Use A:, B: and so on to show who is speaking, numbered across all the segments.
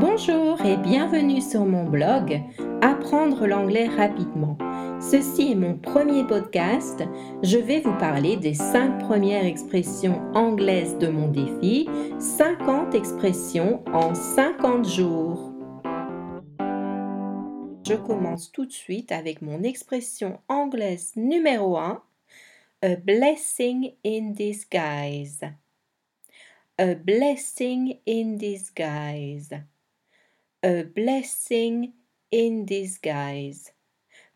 A: Bonjour et bienvenue sur mon blog Apprendre l'anglais rapidement. Ceci est mon premier podcast. Je vais vous parler des 5 premières expressions anglaises de mon défi, 50 expressions en 50 jours. Je commence tout de suite avec mon expression anglaise numéro 1, A blessing in disguise. A blessing in disguise. A blessing in disguise.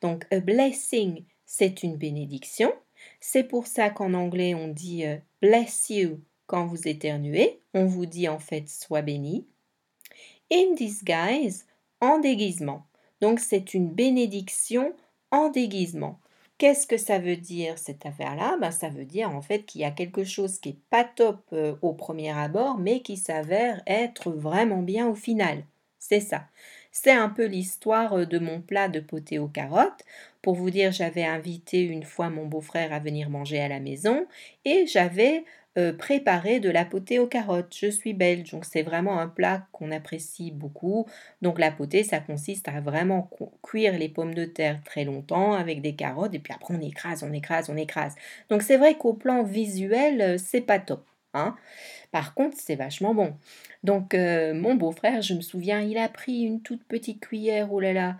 A: Donc, a blessing, c'est une bénédiction. C'est pour ça qu'en anglais, on dit euh, bless you quand vous éternuez. On vous dit en fait sois béni. In disguise, en déguisement. Donc, c'est une bénédiction en déguisement. Qu'est-ce que ça veut dire cette affaire-là? Ben, Ça veut dire en fait qu'il y a quelque chose qui n'est pas top euh, au premier abord, mais qui s'avère être vraiment bien au final. C'est ça. C'est un peu l'histoire euh, de mon plat de potée aux carottes. Pour vous dire, j'avais invité une fois mon beau-frère à venir manger à la maison et j'avais euh, préparé de la potée aux carottes. Je suis belge, donc c'est vraiment un plat qu'on apprécie beaucoup. Donc la potée, ça consiste à vraiment cuire les pommes de terre très longtemps avec des carottes et puis après on écrase, on écrase, on écrase. Donc c'est vrai qu'au plan visuel, euh, c'est pas top. Hein. Par contre, c'est vachement bon. Donc, euh, mon beau-frère, je me souviens, il a pris une toute petite cuillère, oh là là,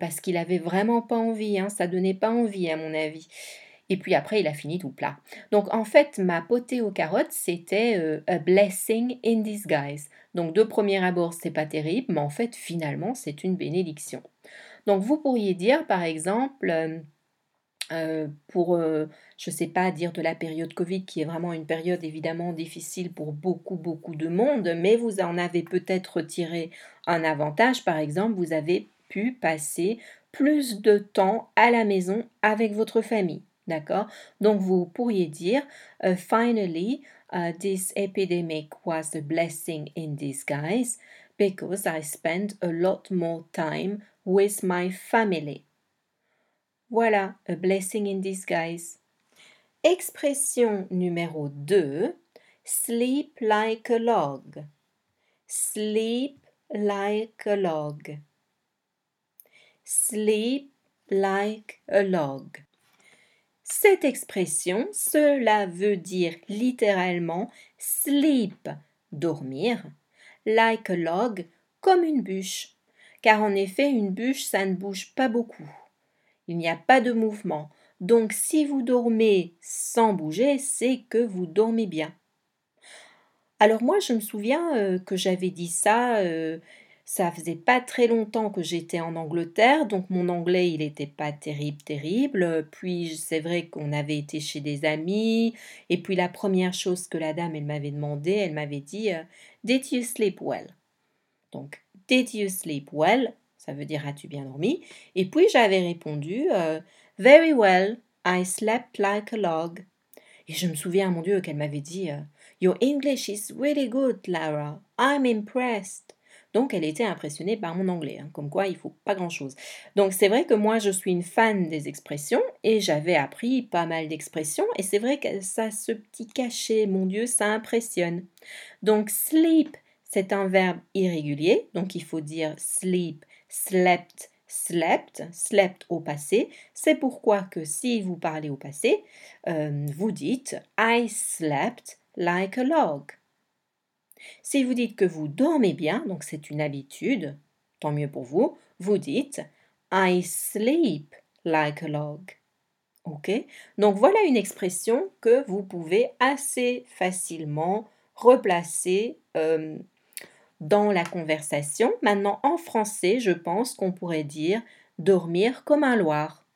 A: parce qu'il avait vraiment pas envie, hein, ça donnait pas envie à mon avis. Et puis après, il a fini tout plat. Donc en fait, ma potée aux carottes, c'était euh, a blessing in disguise. Donc de premier abord, c'est pas terrible, mais en fait, finalement, c'est une bénédiction. Donc vous pourriez dire, par exemple, euh, euh, pour, je ne sais pas, dire de la période Covid, qui est vraiment une période évidemment difficile pour beaucoup, beaucoup de monde, mais vous en avez peut-être tiré un avantage. Par exemple, vous avez pu passer plus de temps à la maison avec votre famille. D'accord? Donc vous pourriez dire uh, Finally, uh, this epidemic was a blessing in disguise because I spent a lot more time with my family. Voilà, a blessing in disguise. Expression numéro 2 Sleep like a log. Sleep like a log. Sleep like a log. Cette expression, cela veut dire littéralement sleep, dormir, like a log, comme une bûche. Car en effet, une bûche, ça ne bouge pas beaucoup. Il n'y a pas de mouvement. Donc si vous dormez sans bouger, c'est que vous dormez bien. Alors moi, je me souviens euh, que j'avais dit ça euh, ça faisait pas très longtemps que j'étais en Angleterre, donc mon anglais il n'était pas terrible, terrible. Puis c'est vrai qu'on avait été chez des amis, et puis la première chose que la dame elle m'avait demandé, elle m'avait dit euh, Did you sleep well? Donc Did you sleep well? Ça veut dire as-tu bien dormi? Et puis j'avais répondu euh, Very well, I slept like a log. Et je me souviens, mon Dieu, qu'elle m'avait dit euh, Your English is really good, Lara. I'm impressed. Donc elle était impressionnée par mon anglais, hein, comme quoi il faut pas grand-chose. Donc c'est vrai que moi je suis une fan des expressions et j'avais appris pas mal d'expressions et c'est vrai que ça ce petit cachet, mon Dieu, ça impressionne. Donc sleep, c'est un verbe irrégulier, donc il faut dire sleep, slept, slept, slept au passé. C'est pourquoi que si vous parlez au passé, euh, vous dites I slept like a log. Si vous dites que vous dormez bien, donc c'est une habitude, tant mieux pour vous, vous dites I sleep like a log. OK? Donc voilà une expression que vous pouvez assez facilement replacer euh, dans la conversation. Maintenant, en français, je pense qu'on pourrait dire dormir comme un loir.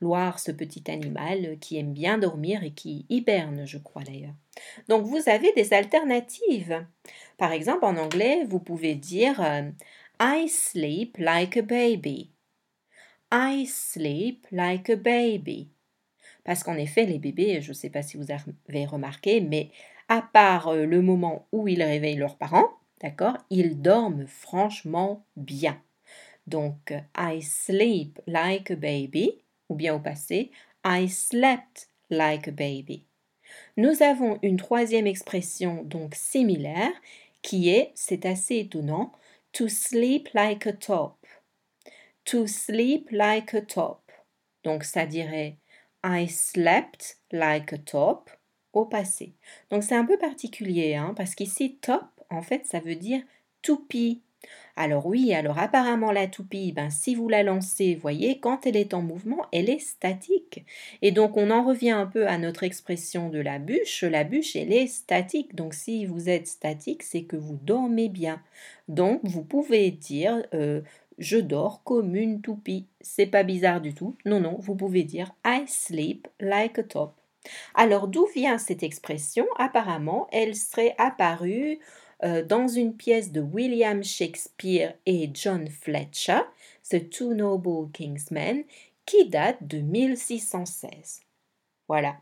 A: Loire, ce petit animal qui aime bien dormir et qui hiberne, je crois d'ailleurs. Donc vous avez des alternatives. Par exemple, en anglais, vous pouvez dire euh, I sleep like a baby. I sleep like a baby. Parce qu'en effet, les bébés, je ne sais pas si vous avez remarqué, mais à part euh, le moment où ils réveillent leurs parents, d'accord, ils dorment franchement bien. Donc, I sleep like a baby ou bien au passé, I slept like a baby. Nous avons une troisième expression donc similaire qui est, c'est assez étonnant, To sleep like a top. To sleep like a top. Donc ça dirait I slept like a top au passé. Donc c'est un peu particulier hein, parce qu'ici top en fait ça veut dire toupie. Alors oui, alors apparemment la toupie, ben, si vous la lancez, voyez, quand elle est en mouvement, elle est statique. Et donc on en revient un peu à notre expression de la bûche. La bûche, elle est statique. Donc si vous êtes statique, c'est que vous dormez bien. Donc vous pouvez dire euh, je dors comme une toupie. C'est pas bizarre du tout. Non, non, vous pouvez dire I sleep like a top. Alors d'où vient cette expression? Apparemment, elle serait apparue euh, dans une pièce de William Shakespeare et John Fletcher, The Two Noble Kingsmen, qui date de 1616. Voilà.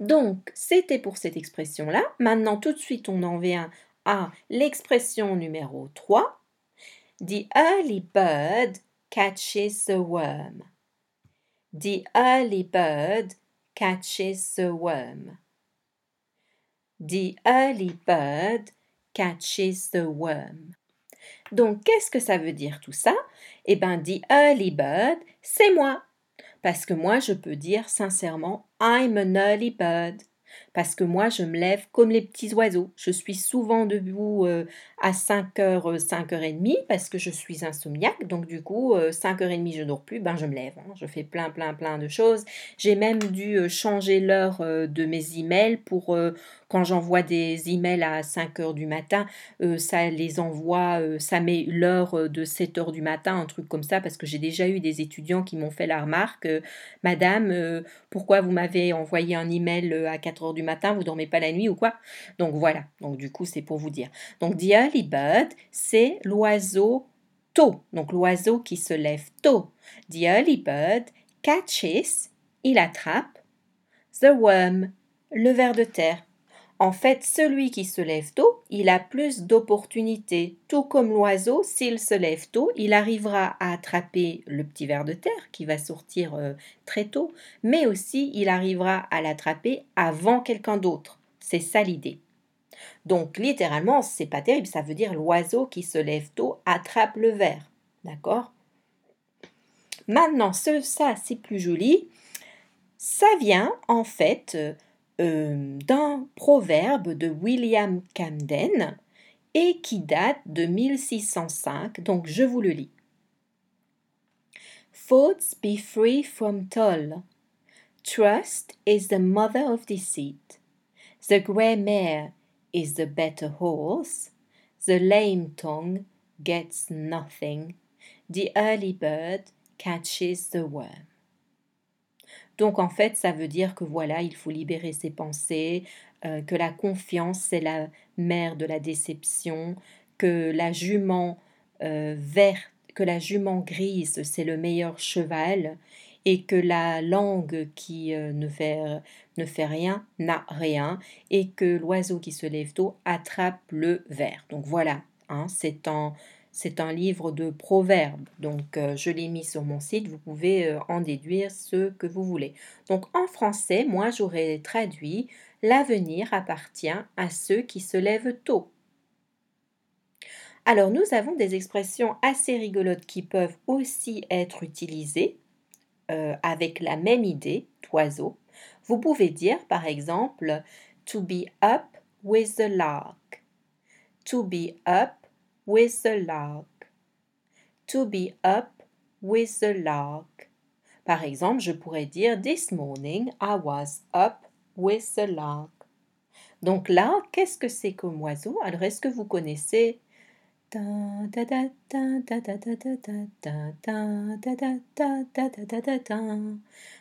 A: Donc, c'était pour cette expression-là. Maintenant, tout de suite, on en vient à l'expression numéro 3. The early bird catches the worm. The early bird catches the worm. The early bird catches the worm. Donc, qu'est-ce que ça veut dire tout ça? Eh bien, the early bird, c'est moi. Parce que moi, je peux dire sincèrement, I'm an early bird parce que moi, je me lève comme les petits oiseaux. Je suis souvent debout euh, à 5h, 5h30 parce que je suis insomniaque. Donc, du coup, 5h30, euh, je dors plus, ben je me lève. Hein. Je fais plein, plein, plein de choses. J'ai même dû euh, changer l'heure de mes emails pour quand j'envoie des emails à 5 heures du matin, euh, ça les envoie, euh, ça met l'heure euh, de 7 heures du matin, un truc comme ça, parce que j'ai déjà eu des étudiants qui m'ont fait la remarque Madame, pourquoi vous m'avez envoyé un email à 4 heures du matin, vous dormez pas la nuit ou quoi? Donc voilà, donc du coup, c'est pour vous dire. Donc, the early bird, c'est l'oiseau tôt, donc l'oiseau qui se lève tôt. The early catches, il attrape, the worm, le ver de terre. En fait, celui qui se lève tôt, il a plus d'opportunités. Tout comme l'oiseau, s'il se lève tôt, il arrivera à attraper le petit ver de terre qui va sortir euh, très tôt, mais aussi il arrivera à l'attraper avant quelqu'un d'autre. C'est ça l'idée. Donc littéralement, c'est pas terrible, ça veut dire l'oiseau qui se lève tôt attrape le ver. D'accord? Maintenant, ça c'est plus joli. Ça vient en fait euh, d'un proverbe de William Camden et qui date de 1605, donc je vous le lis. Thoughts be free from toll. Trust is the mother of deceit. The grey mare is the better horse. The lame tongue gets nothing. The early bird catches the worm. Donc en fait, ça veut dire que voilà, il faut libérer ses pensées, euh, que la confiance, c'est la mère de la déception, que la jument euh, verte, que la jument grise, c'est le meilleur cheval, et que la langue qui euh, ne, fait, rien n'a rien, et que l'oiseau qui se lève tôt attrape le ver. Donc voilà, hein, c'est en c'est un livre de proverbes, donc euh, je l'ai mis sur mon site, vous pouvez euh, en déduire ce que vous voulez. Donc en français, moi j'aurais traduit L'avenir appartient à ceux qui se lèvent tôt. Alors nous avons des expressions assez rigolotes qui peuvent aussi être utilisées euh, avec la même idée d'oiseau. Vous pouvez dire par exemple to be up with the lark. To be up with the lark. To be up with the lark. Par exemple, je pourrais dire This morning I was up with the lark. Donc là, qu'est-ce que c'est comme oiseau? Alors, est-ce que vous connaissez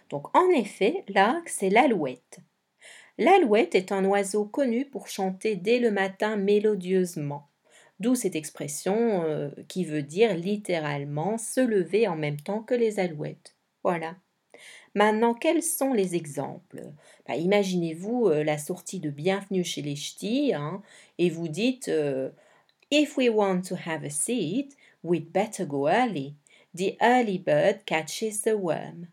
A: donc en effet, l'arc, c'est l'alouette. L'alouette est un oiseau connu pour chanter dès le matin mélodieusement. D'où cette expression euh, qui veut dire littéralement se lever en même temps que les alouettes. Voilà. Maintenant, quels sont les exemples? Bah, Imaginez-vous euh, la sortie de Bienvenue chez les Ch'tis hein, et vous dites euh, If we want to have a seat, we'd better go early. The early bird catches the worm.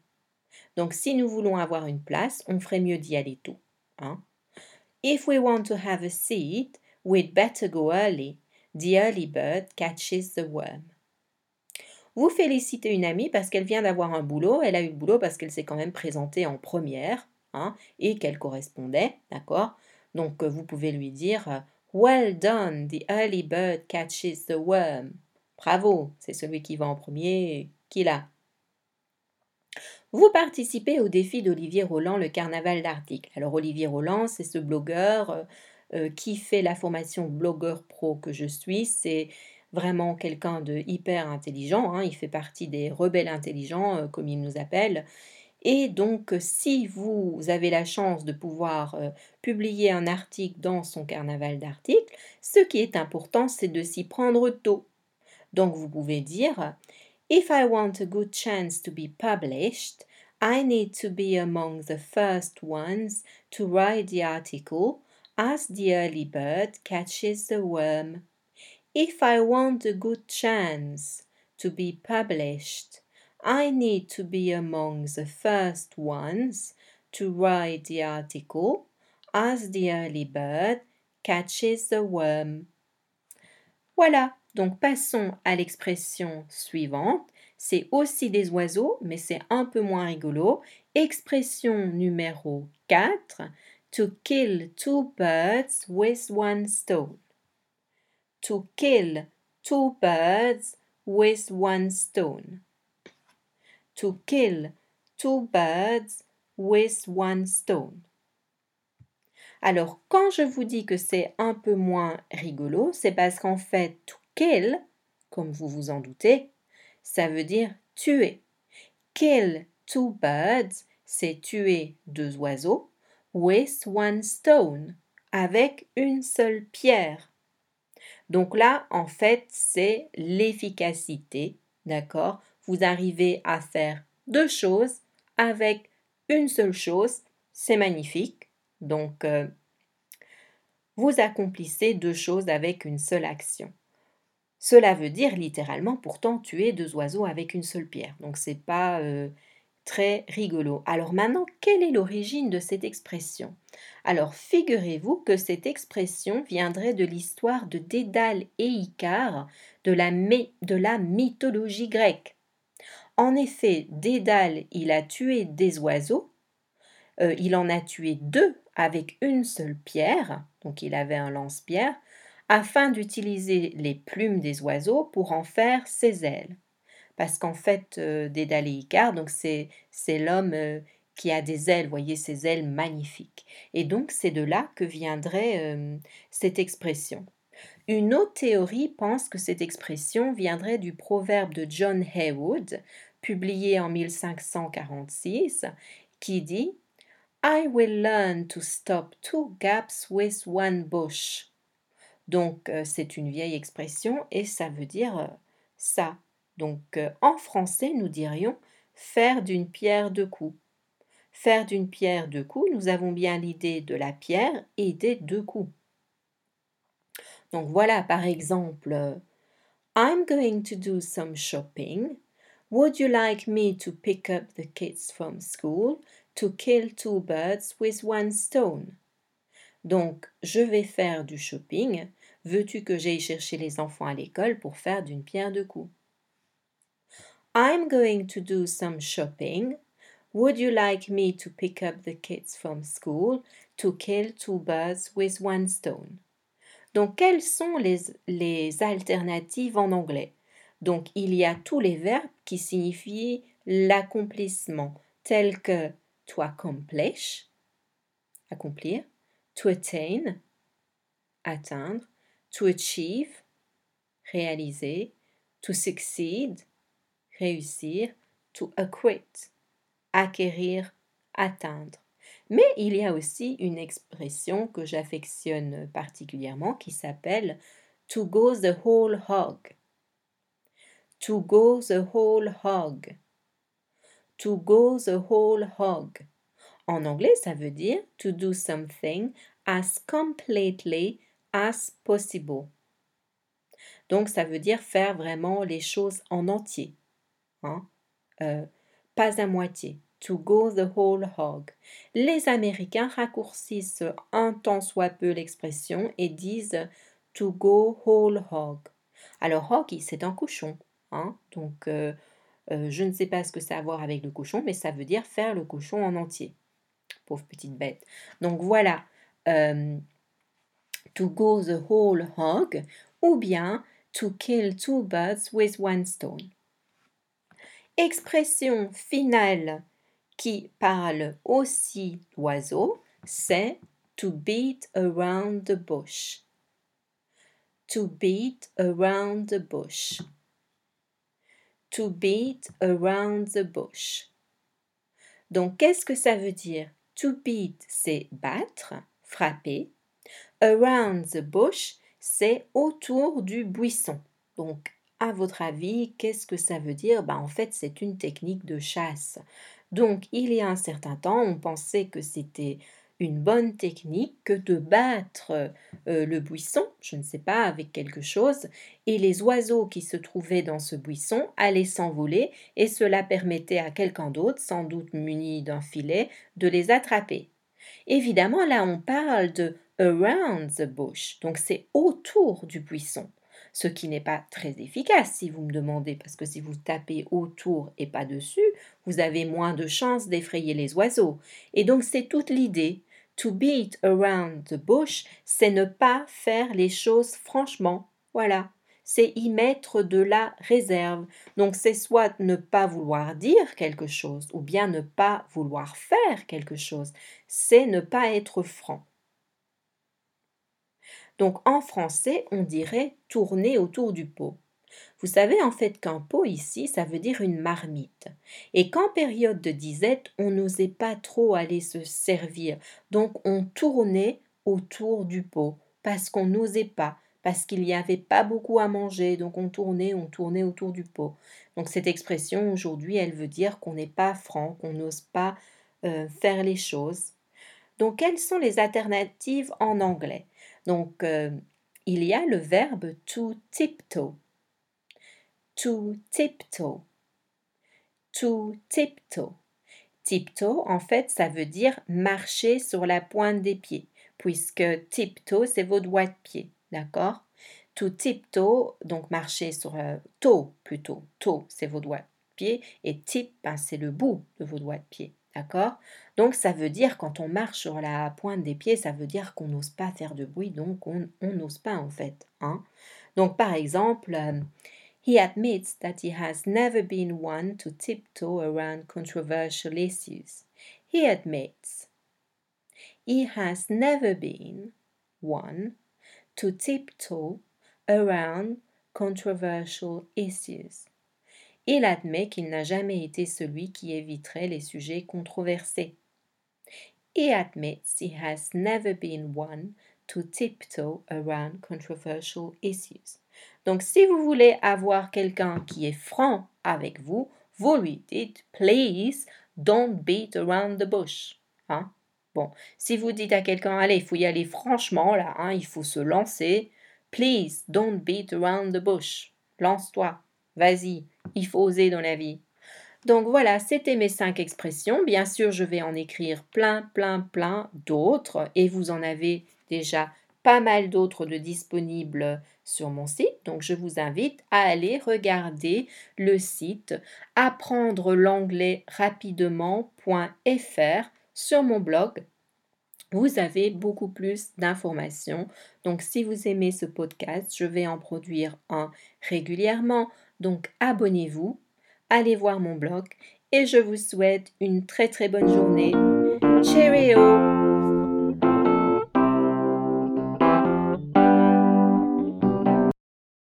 A: Donc, si nous voulons avoir une place, on ferait mieux d'y aller tôt. Hein. If we want to have a seat, we'd better go early. The early bird catches the worm. Vous félicitez une amie parce qu'elle vient d'avoir un boulot. Elle a eu le boulot parce qu'elle s'est quand même présentée en première hein, et qu'elle correspondait, d'accord? Donc vous pouvez lui dire Well done, the early bird catches the worm. Bravo, c'est celui qui va en premier qui l'a. Vous participez au défi d'Olivier Roland, le carnaval d'articles. Alors Olivier Roland, c'est ce blogueur euh, euh, qui fait la formation blogueur pro que je suis. C'est vraiment quelqu'un de hyper intelligent. Hein. Il fait partie des rebelles intelligents, euh, comme il nous appelle. Et donc, si vous avez la chance de pouvoir publier un article dans son carnaval d'articles, ce qui est important, c'est de s'y prendre tôt. Donc, vous pouvez dire If I want a good chance to be published, I need to be among the first ones to write the article as the early bird catches the worm. If I want a good chance to be published, I need to be among the first ones to write the article as the early bird catches the worm. Voilà, Donc passons à l'expression suivante. C'est aussi des oiseaux, mais c'est un peu moins rigolo. Expression numéro 4. To kill two birds with one stone. To kill two birds with one stone. To kill two birds with one stone. Alors, quand je vous dis que c'est un peu moins rigolo, c'est parce qu'en fait, kill, comme vous vous en doutez, ça veut dire tuer. Kill two birds, c'est tuer deux oiseaux. With one stone, avec une seule pierre. Donc là, en fait, c'est l'efficacité, d'accord? Vous arrivez à faire deux choses avec une seule chose, c'est magnifique. Donc, euh, vous accomplissez deux choses avec une seule action. Cela veut dire littéralement pourtant tuer deux oiseaux avec une seule pierre. Donc c'est pas euh, très rigolo. Alors maintenant, quelle est l'origine de cette expression? Alors figurez-vous que cette expression viendrait de l'histoire de Dédale et Icare de la, mythologie grecque. En effet, Dédale, il a tué des oiseaux, euh, il en a tué deux avec une seule pierre, donc il avait un lance-pierre, afin d'utiliser les plumes des oiseaux pour en faire ses ailes. Parce qu'en fait, euh, Dédale donc c'est, c'est l'homme euh, qui a des ailes, voyez ces ailes magnifiques. Et donc c'est de là que viendrait euh, cette expression. Une autre théorie pense que cette expression viendrait du proverbe de John Haywood, publié en 1546, qui dit I will learn to stop two gaps with one bush. Donc euh, c'est une vieille expression et ça veut dire ça. Donc euh, en français, nous dirions faire d'une pierre deux coups. Faire d'une pierre deux coups, nous avons bien l'idée de la pierre et des deux coups. Donc voilà par exemple I'm going to do some shopping. Would you like me to pick up the kids from school to kill two birds with one stone? Donc, je vais faire du shopping. Veux-tu que j'aille chercher les enfants à l'école pour faire d'une pierre deux coups? I'm going to do some shopping. Would you like me to pick up the kids from school to kill two birds with one stone? Donc, quelles sont les, alternatives en anglais? Donc, il y a tous les verbes qui signifient l'accomplissement, tels que to accomplish, accomplir, to attain, atteindre, to achieve, réaliser, to succeed, réussir, to acquit, acquérir, atteindre. Mais il y a aussi une expression que j'affectionne particulièrement qui s'appelle to go the whole hog. To go the whole hog. To go the whole hog. En anglais, ça veut dire to do something as completely as possible. Donc ça veut dire faire vraiment les choses en entier, hein? Euh, pas à moitié. To go the whole hog. Les Américains raccourcissent un tant soit peu l'expression et disent To go whole hog. Alors, hog, c'est un cochon. Hein? Donc, euh, euh, je ne sais pas ce que ça a à voir avec le cochon, mais ça veut dire faire le cochon en entier. Pauvre petite bête. Donc, voilà. To go the whole hog ou bien to kill two birds with one stone. Expression finale qui parle aussi d'oiseaux, c'est to beat around the bush. To beat around the bush. To beat around the bush. Donc, qu'est-ce que ça veut dire? To beat, c'est battre, frapper. Around the bush, c'est autour du buisson. Donc, à votre avis, qu'est-ce que ça veut dire? Ben, En fait, c'est une technique de chasse. Donc, il y a un certain temps, on pensait que c'était une bonne technique que de battre euh, le buisson, je ne sais pas, avec quelque chose, et les oiseaux qui se trouvaient dans ce buisson allaient s'envoler, et cela permettait à quelqu'un d'autre, sans doute muni d'un filet, de les attraper. Évidemment, là, on parle de around the bush, donc c'est autour du buisson, ce qui n'est pas très efficace si vous me demandez, parce que si vous tapez autour et pas dessus, vous avez moins de chances d'effrayer les oiseaux. Et donc c'est toute l'idée. To beat around the bush, c'est ne pas faire les choses franchement. Voilà c'est y mettre de la réserve. Donc c'est soit ne pas vouloir dire quelque chose ou bien ne pas vouloir faire quelque chose. C'est ne pas être franc. Donc en français, on dirait tourner autour du pot. Vous savez en fait qu'un pot ici, ça veut dire une marmite. Et qu'en période de disette, on n'osait pas trop aller se servir. Donc on tournait autour du pot parce qu'on n'osait pas parce qu'il n'y avait pas beaucoup à manger, donc on tournait, on tournait autour du pot. Donc cette expression aujourd'hui, elle veut dire qu'on n'est pas franc, qu'on n'ose pas euh, faire les choses. Donc quelles sont les alternatives en anglais? Donc euh, il y a le verbe to tiptoe. To tiptoe. To tiptoe. Tiptoe, en fait, ça veut dire marcher sur la pointe des pieds, puisque tiptoe, c'est vos doigts de pied. D'accord? To tiptoe, donc marcher sur le toe plutôt. Toe, c'est vos doigts de pied. Et tip, ben, c'est le bout de vos doigts de pied. D'accord? Donc ça veut dire quand on marche sur la pointe des pieds, ça veut dire qu'on n'ose pas faire de bruit, donc on n'ose pas en fait. Hein? Donc par exemple, euh, He admits that he has never been one to tiptoe around controversial issues. He admits he has never been one to tiptoe around controversial issues. Il admet qu'il n'a jamais été celui qui éviterait les sujets controversés. He admits he has never been one to tiptoe around controversial issues. Donc, si vous voulez avoir quelqu'un qui est franc avec vous, vous lui dites Please don't beat around the bush. Hein? Bon, si vous dites à quelqu'un, allez, il faut y aller franchement, là, hein, il faut se lancer. Please, don't beat around the bush. Lance-toi. Vas-y, il faut oser dans la vie. Donc voilà, c'était mes cinq expressions. Bien sûr, je vais en écrire plein, plein, plein d'autres et vous en avez déjà pas mal d'autres de disponibles sur mon site. Donc je vous invite à aller regarder le site apprendre l'anglais rapidement.fr sur mon blog, vous avez beaucoup plus d'informations. Donc si vous aimez ce podcast, je vais en produire un régulièrement. Donc abonnez-vous, allez voir mon blog et je vous souhaite une très très bonne journée. Cheerio